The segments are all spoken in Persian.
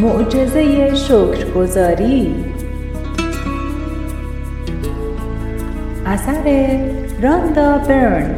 معجزه شکرگزاری. اثر راندا برن.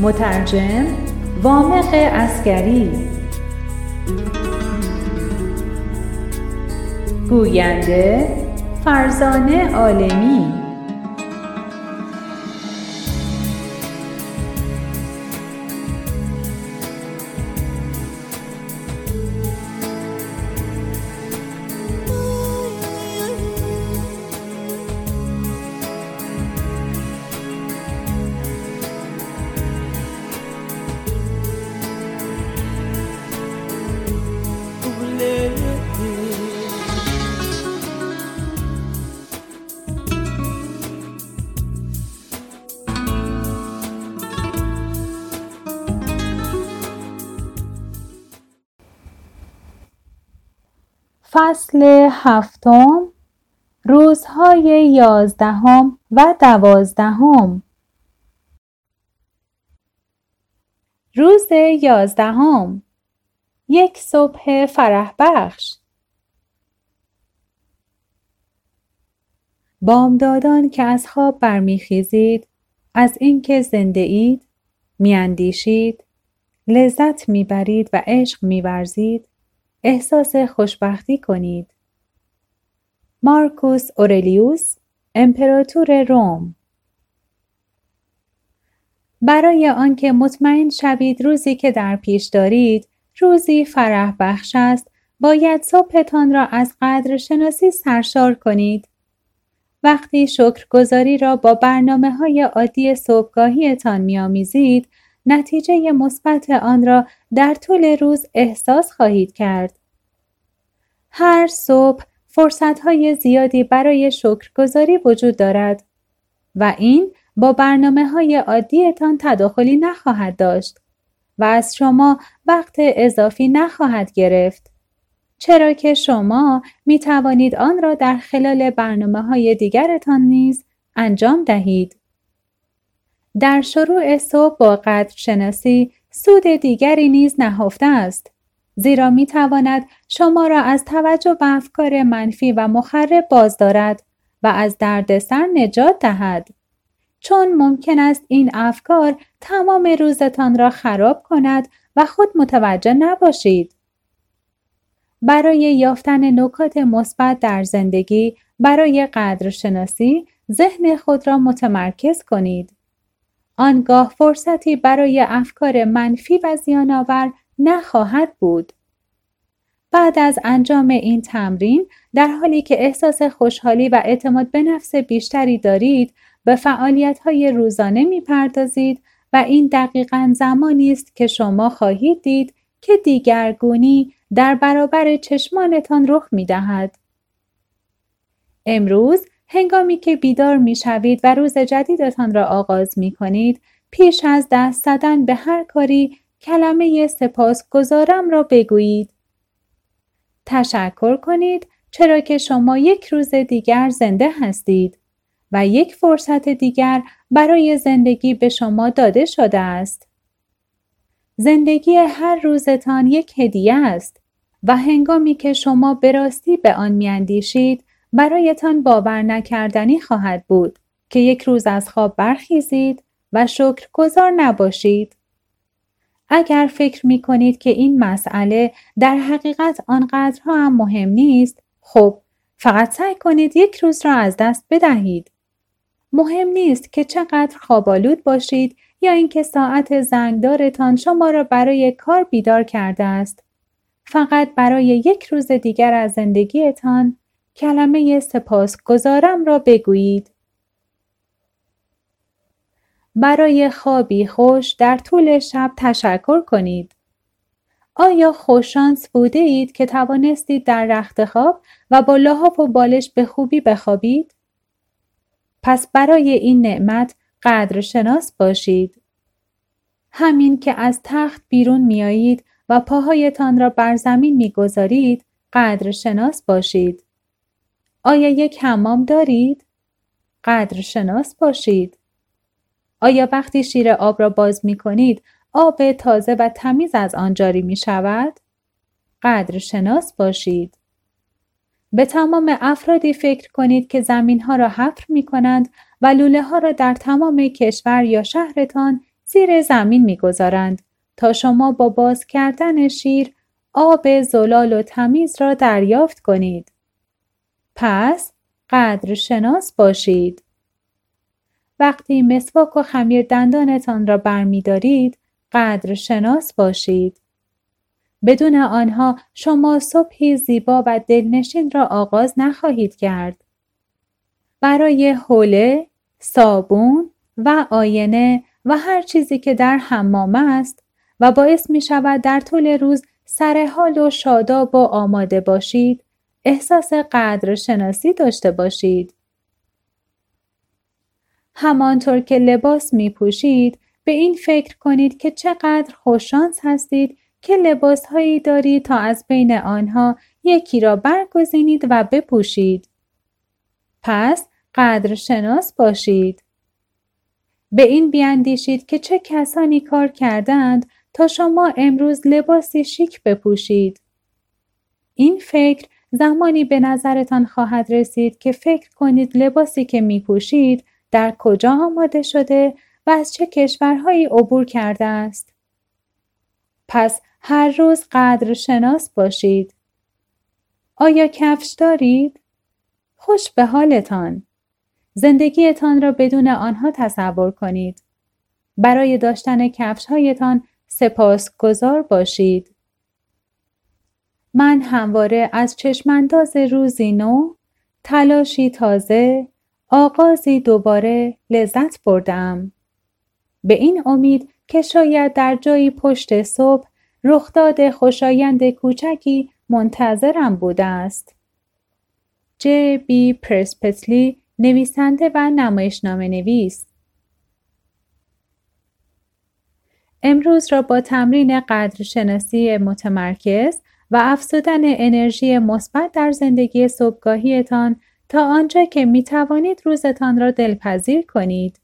مترجم وامق اسکری گوینده فرزانه عالمی. فصل هفتم روزهای یازدهم و دوازدهم. روز یازدهم یک صبح فرح بخش. بامدادان که از خواب برمیخیزید از اینکه زنده اید میاندیشید لذت می‌برید و عشق میورزید. احساس خوشبختی کنید. مارکوس اورلیوس امپراتور روم برای آنکه مطمئن شوید روزی که در پیش دارید روزی فرح بخش است باید صبحتان را از قدر شناسی سرشار کنید وقتی شکرگزاری را با برنامه های عادی صبحگاهیتان میآمیزید نتیجه مثبت آن را در طول روز احساس خواهید کرد. هر صبح فرصتهای زیادی برای شکرگزاری وجود دارد و این با برنامه های عادیتان تداخلی نخواهد داشت و از شما وقت اضافی نخواهد گرفت. چرا که شما می توانید آن را در خلال برنامه های دیگرتان نیز انجام دهید. در شروع صبح با قدر شناسی سود دیگری نیز نهفته است. زیرا می تواند شما را از توجه به افکار منفی و مخرب باز دارد و از دردسر نجات دهد. چون ممکن است این افکار تمام روزتان را خراب کند و خود متوجه نباشید. برای یافتن نکات مثبت در زندگی برای قدرشناسی ذهن خود را متمرکز کنید. آنگاه فرصتی برای افکار منفی و زیانآور نخواهد بود. بعد از انجام این تمرین در حالی که احساس خوشحالی و اعتماد به نفس بیشتری دارید به فعالیت های روزانه می پردازید و این دقیقا زمانی است که شما خواهید دید که دیگرگونی در برابر چشمانتان رخ می دهد. امروز هنگامی که بیدار می شوید و روز جدیدتان را آغاز می کنید پیش از دست زدن به هر کاری کلمه سپاس گذارم را بگویید. تشکر کنید چرا که شما یک روز دیگر زنده هستید و یک فرصت دیگر برای زندگی به شما داده شده است. زندگی هر روزتان یک هدیه است و هنگامی که شما به راستی به آن میاندیشید برایتان باور نکردنی خواهد بود که یک روز از خواب برخیزید و شکرگزار نباشید. اگر فکر می کنید که این مسئله در حقیقت آنقدرها هم مهم نیست، خب فقط سعی کنید یک روز را از دست بدهید. مهم نیست که چقدر خوابالود باشید یا اینکه ساعت زنگدارتان شما را برای کار بیدار کرده است. فقط برای یک روز دیگر از زندگیتان کلمه سپاسگزارم را بگویید. برای خوابی خوش در طول شب تشکر کنید. آیا خوششانس بوده اید که توانستید در رخت خواب و با لحاف و بالش به خوبی بخوابید؟ پس برای این نعمت قدر شناس باشید. همین که از تخت بیرون میایید و پاهایتان را بر زمین می‌گذارید قدر شناس باشید. آیا یک حمام دارید؟ قدر شناس باشید. آیا وقتی شیر آب را باز می کنید آب تازه و تمیز از آن جاری می شود؟ قدر شناس باشید. به تمام افرادی فکر کنید که زمین ها را حفر می کنند و لوله ها را در تمام کشور یا شهرتان زیر زمین می گذارند تا شما با باز کردن شیر آب زلال و تمیز را دریافت کنید. پس قدر شناس باشید. وقتی مسواک و خمیر دندانتان را برمیدارید قدر شناس باشید. بدون آنها شما صبحی زیبا و دلنشین را آغاز نخواهید کرد. برای حوله، صابون و آینه و هر چیزی که در حمام است و باعث می شود در طول روز سر حال و شاداب و آماده باشید، احساس قدر شناسی داشته باشید. همانطور که لباس می پوشید، به این فکر کنید که چقدر خوششانس هستید که لباس هایی دارید تا از بین آنها یکی را برگزینید و بپوشید. پس قدر شناس باشید. به این بیاندیشید که چه کسانی کار کردند تا شما امروز لباسی شیک بپوشید. این فکر زمانی به نظرتان خواهد رسید که فکر کنید لباسی که می پوشید در کجا آماده شده و از چه کشورهایی عبور کرده است. پس هر روز قدر شناس باشید. آیا کفش دارید؟ خوش به حالتان. زندگیتان را بدون آنها تصور کنید. برای داشتن کفش هایتان سپاس گذار باشید. من همواره از چشمانداز روزی نو، تلاشی تازه، آغازی دوباره لذت بردم. به این امید که شاید در جایی پشت صبح رخداد خوشایند کوچکی منتظرم بوده است. ج بی پرسپتلی نویسنده و نمایشنامه نویس امروز را با تمرین قدرشناسی متمرکز و افزودن انرژی مثبت در زندگی صبحگاهیتان تا آنجا که می توانید روزتان را دلپذیر کنید.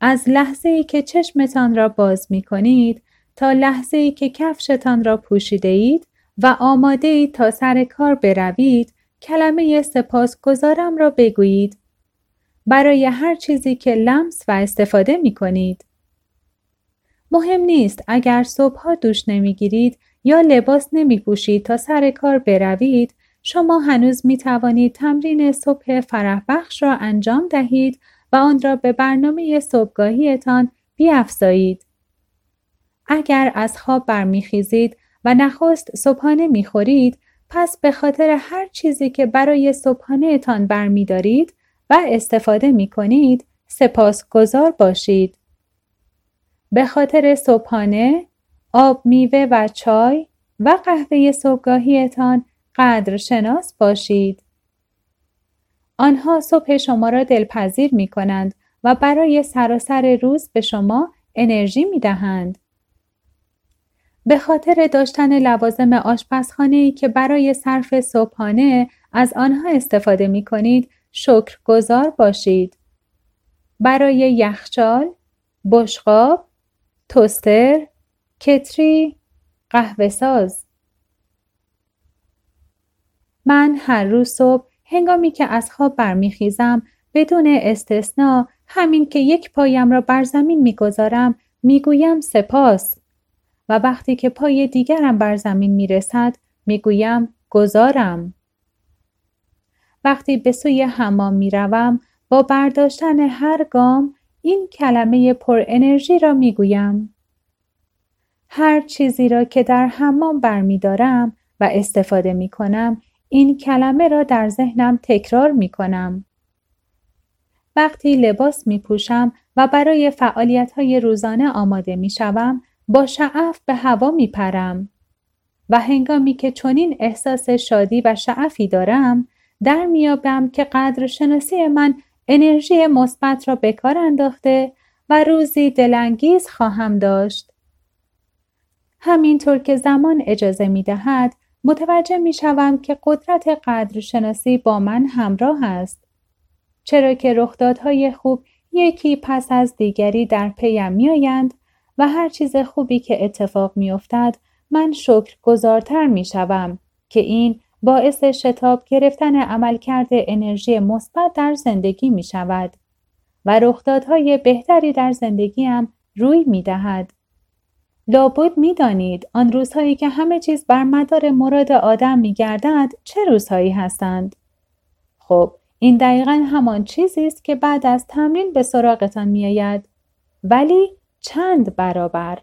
از لحظه ای که چشمتان را باز می کنید تا لحظه ای که کفشتان را پوشیده اید و آماده اید تا سر کار بروید کلمه سپاس گذارم را بگویید برای هر چیزی که لمس و استفاده می کنید. مهم نیست اگر صبحها دوش نمی‌گیرید یا لباس نمی پوشید تا سر کار بروید شما هنوز می توانید تمرین صبح فرح بخش را انجام دهید و آن را به برنامه صبحگاهیتان بیافزایید. اگر از خواب برمیخیزید و نخست صبحانه می‌خورید پس به خاطر هر چیزی که برای صبحانه تان برمیدارید و استفاده می کنید سپاسگزار باشید. به خاطر صبحانه، آب میوه و چای و قهوه صبحگاهیتان قدر شناس باشید. آنها صبح شما را دلپذیر می کنند و برای سراسر روز به شما انرژی می دهند. به خاطر داشتن لوازم آشپزخانه که برای صرف صبحانه از آنها استفاده می کنید گذار باشید. برای یخچال، بشقاب، توستر، کتری، قهوه ساز. من هر روز صبح هنگامی که از خواب برمیخیزم بدون استثنا همین که یک پایم را بر زمین می‌گذارم می‌گویم سپاس. و وقتی که پای دیگرم بر زمین می‌رسد می‌گویم گذارم. وقتی به سوی حمام می‌روم با برداشتن هر گام این کلمه پر انرژی را می‌گویم. هر چیزی را که در حمام برمیدارم و استفاده می کنم این کلمه را در ذهنم تکرار می کنم. وقتی لباس می پوشم و برای فعالیت های روزانه آماده می شوم با شعف به هوا می پرم. و هنگامی که چنین احساس شادی و شعفی دارم در میابم که قدر شناسی من انرژی مثبت را به کار انداخته و روزی دلانگیز خواهم داشت. همینطور که زمان اجازه می دهد متوجه می شوم که قدرت قدر شناسی با من همراه است. چرا که رخدادهای خوب یکی پس از دیگری در پیم می آیند و هر چیز خوبی که اتفاق میافتد من شکر گذارتر می شوم که این باعث شتاب گرفتن عملکرد انرژی مثبت در زندگی می شود و رخدادهای بهتری در زندگیم روی می دهد. لابد می دانید آن روزهایی که همه چیز بر مدار مراد آدم می گردد چه روزهایی هستند؟ خب این دقیقا همان چیزی است که بعد از تمرین به سراغتان می آید. ولی چند برابر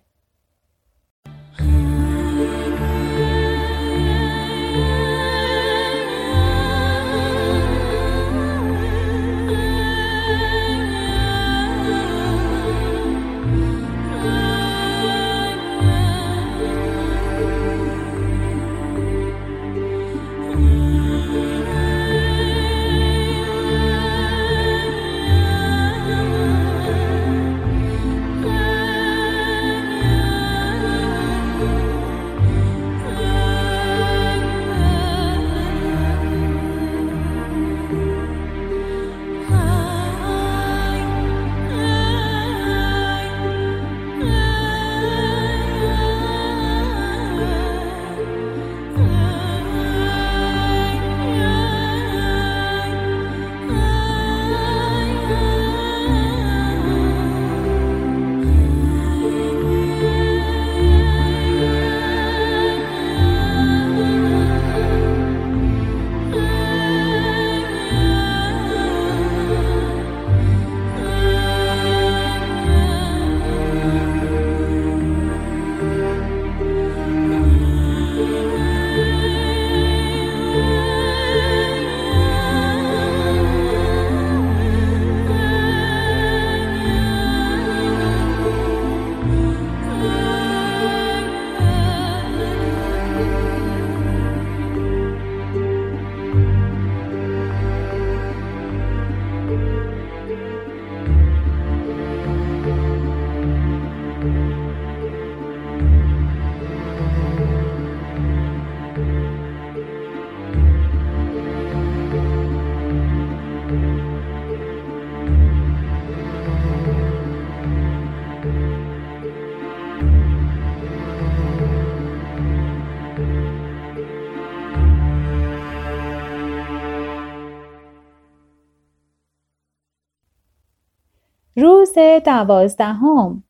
دوازدهم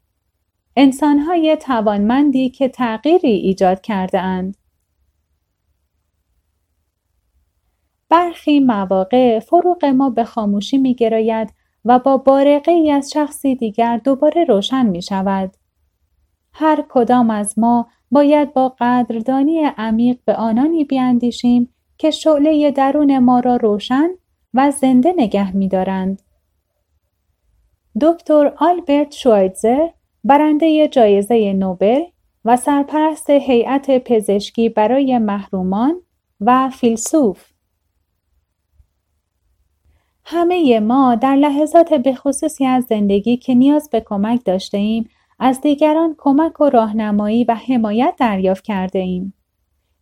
انسانهای توانمندی که تغییری ایجاد کرده اند. برخی مواقع فروغ ما به خاموشی می گراید و با بارقه ای از شخصی دیگر دوباره روشن می شود. هر کدام از ما باید با قدردانی عمیق به آنانی بیاندیشیم که شعله درون ما را روشن و زنده نگه می دارند. دکتر آلبرت شوایتزر برنده جایزه نوبل و سرپرست هیئت پزشکی برای محرومان و فیلسوف همه ما در لحظات بخصوصی از زندگی که نیاز به کمک داشته ایم از دیگران کمک و راهنمایی و حمایت دریافت کرده ایم.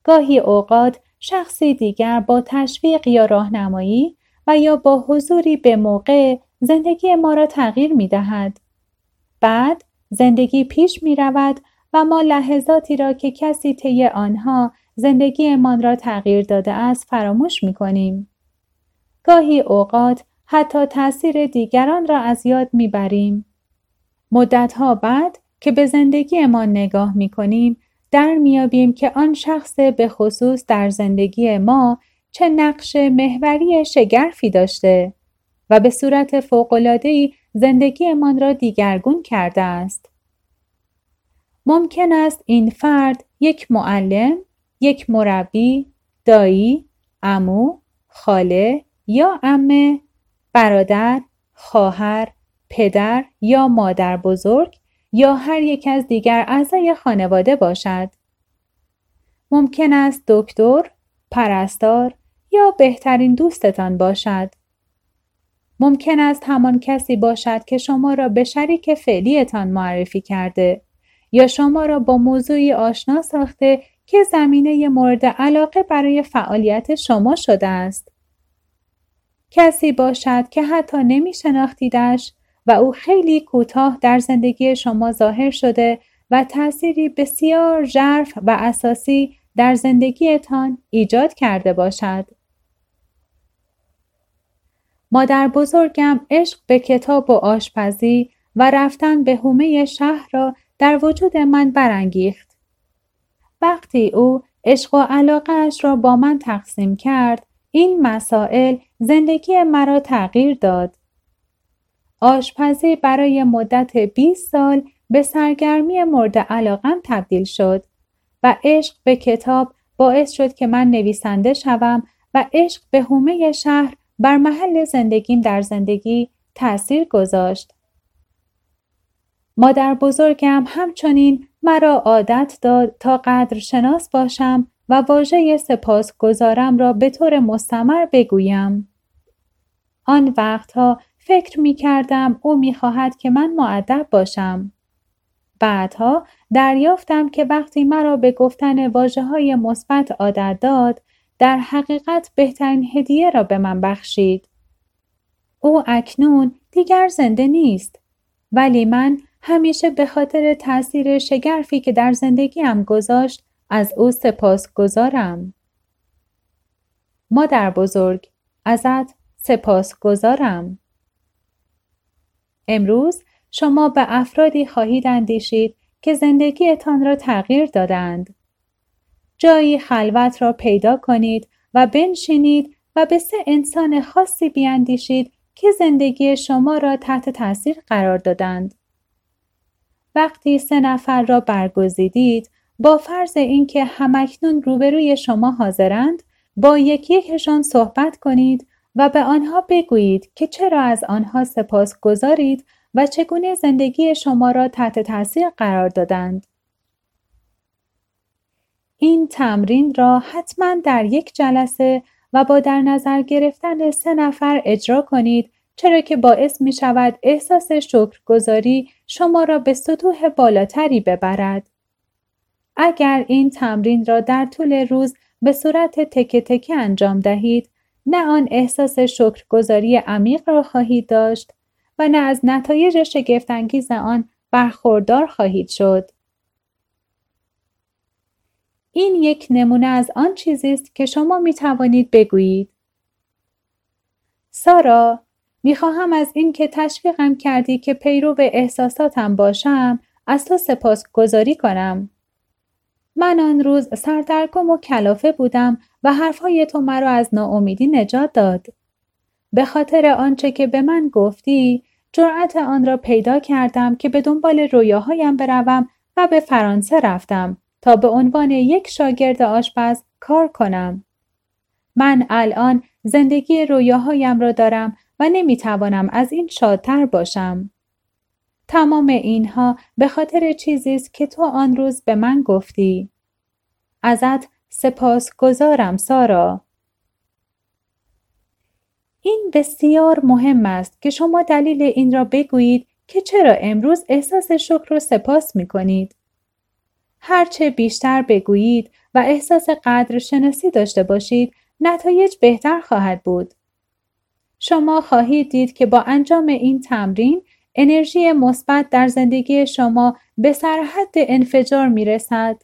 گاهی اوقات شخصی دیگر با تشویق یا راهنمایی و یا با حضوری به موقع زندگی ما را تغییر می دهد. بعد زندگی پیش می رود و ما لحظاتی را که کسی طی آنها زندگیمان را تغییر داده است فراموش می کنیم. گاهی اوقات حتی تاثیر دیگران را از یاد می بریم. مدتها بعد که به زندگیمان نگاه می کنیم در میابیم که آن شخص به خصوص در زندگی ما چه نقش محوری شگرفی داشته و به صورت فوق‌العاده‌ای زندگیمان را دیگرگون کرده است. ممکن است این فرد یک معلم، یک مربی، دایی، امو، خاله یا امه، برادر، خواهر، پدر یا مادر بزرگ یا هر یک از دیگر اعضای خانواده باشد. ممکن است دکتر، پرستار یا بهترین دوستتان باشد. ممکن است همان کسی باشد که شما را به شریک فعلیتان معرفی کرده یا شما را با موضوعی آشنا ساخته که زمینه مورد علاقه برای فعالیت شما شده است. کسی باشد که حتی نمی شناختیدش و او خیلی کوتاه در زندگی شما ظاهر شده و تأثیری بسیار ژرف و اساسی در زندگیتان ایجاد کرده باشد. مادر بزرگم عشق به کتاب و آشپزی و رفتن به هومه شهر را در وجود من برانگیخت. وقتی او عشق و علاقهش را با من تقسیم کرد، این مسائل زندگی مرا تغییر داد. آشپزی برای مدت 20 سال به سرگرمی مورد علاقم تبدیل شد و عشق به کتاب باعث شد که من نویسنده شوم و عشق به هومه شهر بر محل زندگیم در زندگی تأثیر گذاشت. مادر بزرگم همچنین مرا عادت داد تا قدر شناس باشم و واژه سپاس گذارم را به طور مستمر بگویم. آن وقتها فکر می کردم او می خواهد که من معدب باشم. بعدها دریافتم که وقتی مرا به گفتن واجه های مثبت عادت داد در حقیقت بهترین هدیه را به من بخشید. او اکنون دیگر زنده نیست ولی من همیشه به خاطر تاثیر شگرفی که در زندگیم گذاشت از او سپاس گذارم. مادر بزرگ ازت سپاس گذارم. امروز شما به افرادی خواهید اندیشید که زندگیتان را تغییر دادند. جایی خلوت را پیدا کنید و بنشینید و به سه انسان خاصی بیاندیشید که زندگی شما را تحت تاثیر قرار دادند. وقتی سه نفر را برگزیدید با فرض اینکه همکنون روبروی شما حاضرند با یکی یکشان صحبت کنید و به آنها بگویید که چرا از آنها سپاس گذارید و چگونه زندگی شما را تحت تاثیر قرار دادند. این تمرین را حتما در یک جلسه و با در نظر گرفتن سه نفر اجرا کنید چرا که باعث می شود احساس شکرگزاری شما را به سطوح بالاتری ببرد. اگر این تمرین را در طول روز به صورت تکه تکه انجام دهید نه آن احساس شکرگزاری عمیق را خواهید داشت و نه از نتایج شگفتانگیز آن برخوردار خواهید شد. این یک نمونه از آن چیزی است که شما می توانید بگویید. سارا، می خواهم از اینکه تشویقم کردی که پیرو به احساساتم باشم از تو سپاس گذاری کنم. من آن روز سردرگم و کلافه بودم و حرفهای تو مرا از ناامیدی نجات داد. به خاطر آنچه که به من گفتی جرأت آن را پیدا کردم که به دنبال رویاهایم بروم و به فرانسه رفتم تا به عنوان یک شاگرد آشپز کار کنم. من الان زندگی رویاهایم را دارم و نمی‌توانم از این شادتر باشم. تمام اینها به خاطر چیزی است که تو آن روز به من گفتی. ازت سپاس گذارم سارا. این بسیار مهم است که شما دلیل این را بگویید که چرا امروز احساس شکر و سپاس می کنید. هرچه بیشتر بگویید و احساس قدر شناسی داشته باشید نتایج بهتر خواهد بود. شما خواهید دید که با انجام این تمرین انرژی مثبت در زندگی شما به سرحد انفجار می رسد.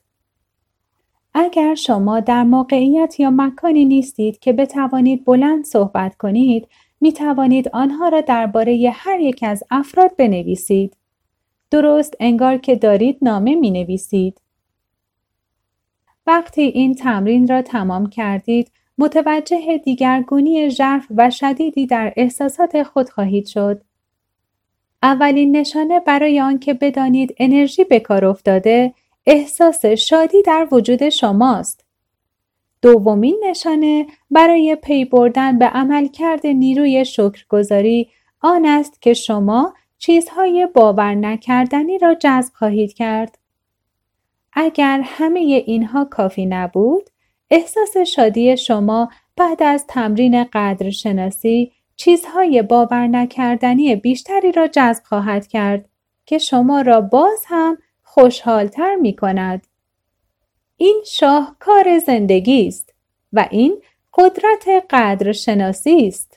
اگر شما در موقعیت یا مکانی نیستید که بتوانید بلند صحبت کنید، می توانید آنها را درباره هر یک از افراد بنویسید. درست انگار که دارید نامه می نویسید. وقتی این تمرین را تمام کردید، متوجه دیگرگونی ژرف و شدیدی در احساسات خود خواهید شد. اولین نشانه برای آنکه بدانید انرژی به کار افتاده احساس شادی در وجود شماست. دومین نشانه برای پی بردن به عملکرد نیروی شکرگزاری آن است که شما چیزهای باور نکردنی را جذب خواهید کرد. اگر همه اینها کافی نبود، احساس شادی شما بعد از تمرین قدرشناسی چیزهای باور نکردنی بیشتری را جذب خواهد کرد که شما را باز هم خوشحالتر می کند. این شاهکار زندگی است و این قدرت قدر شناسی است.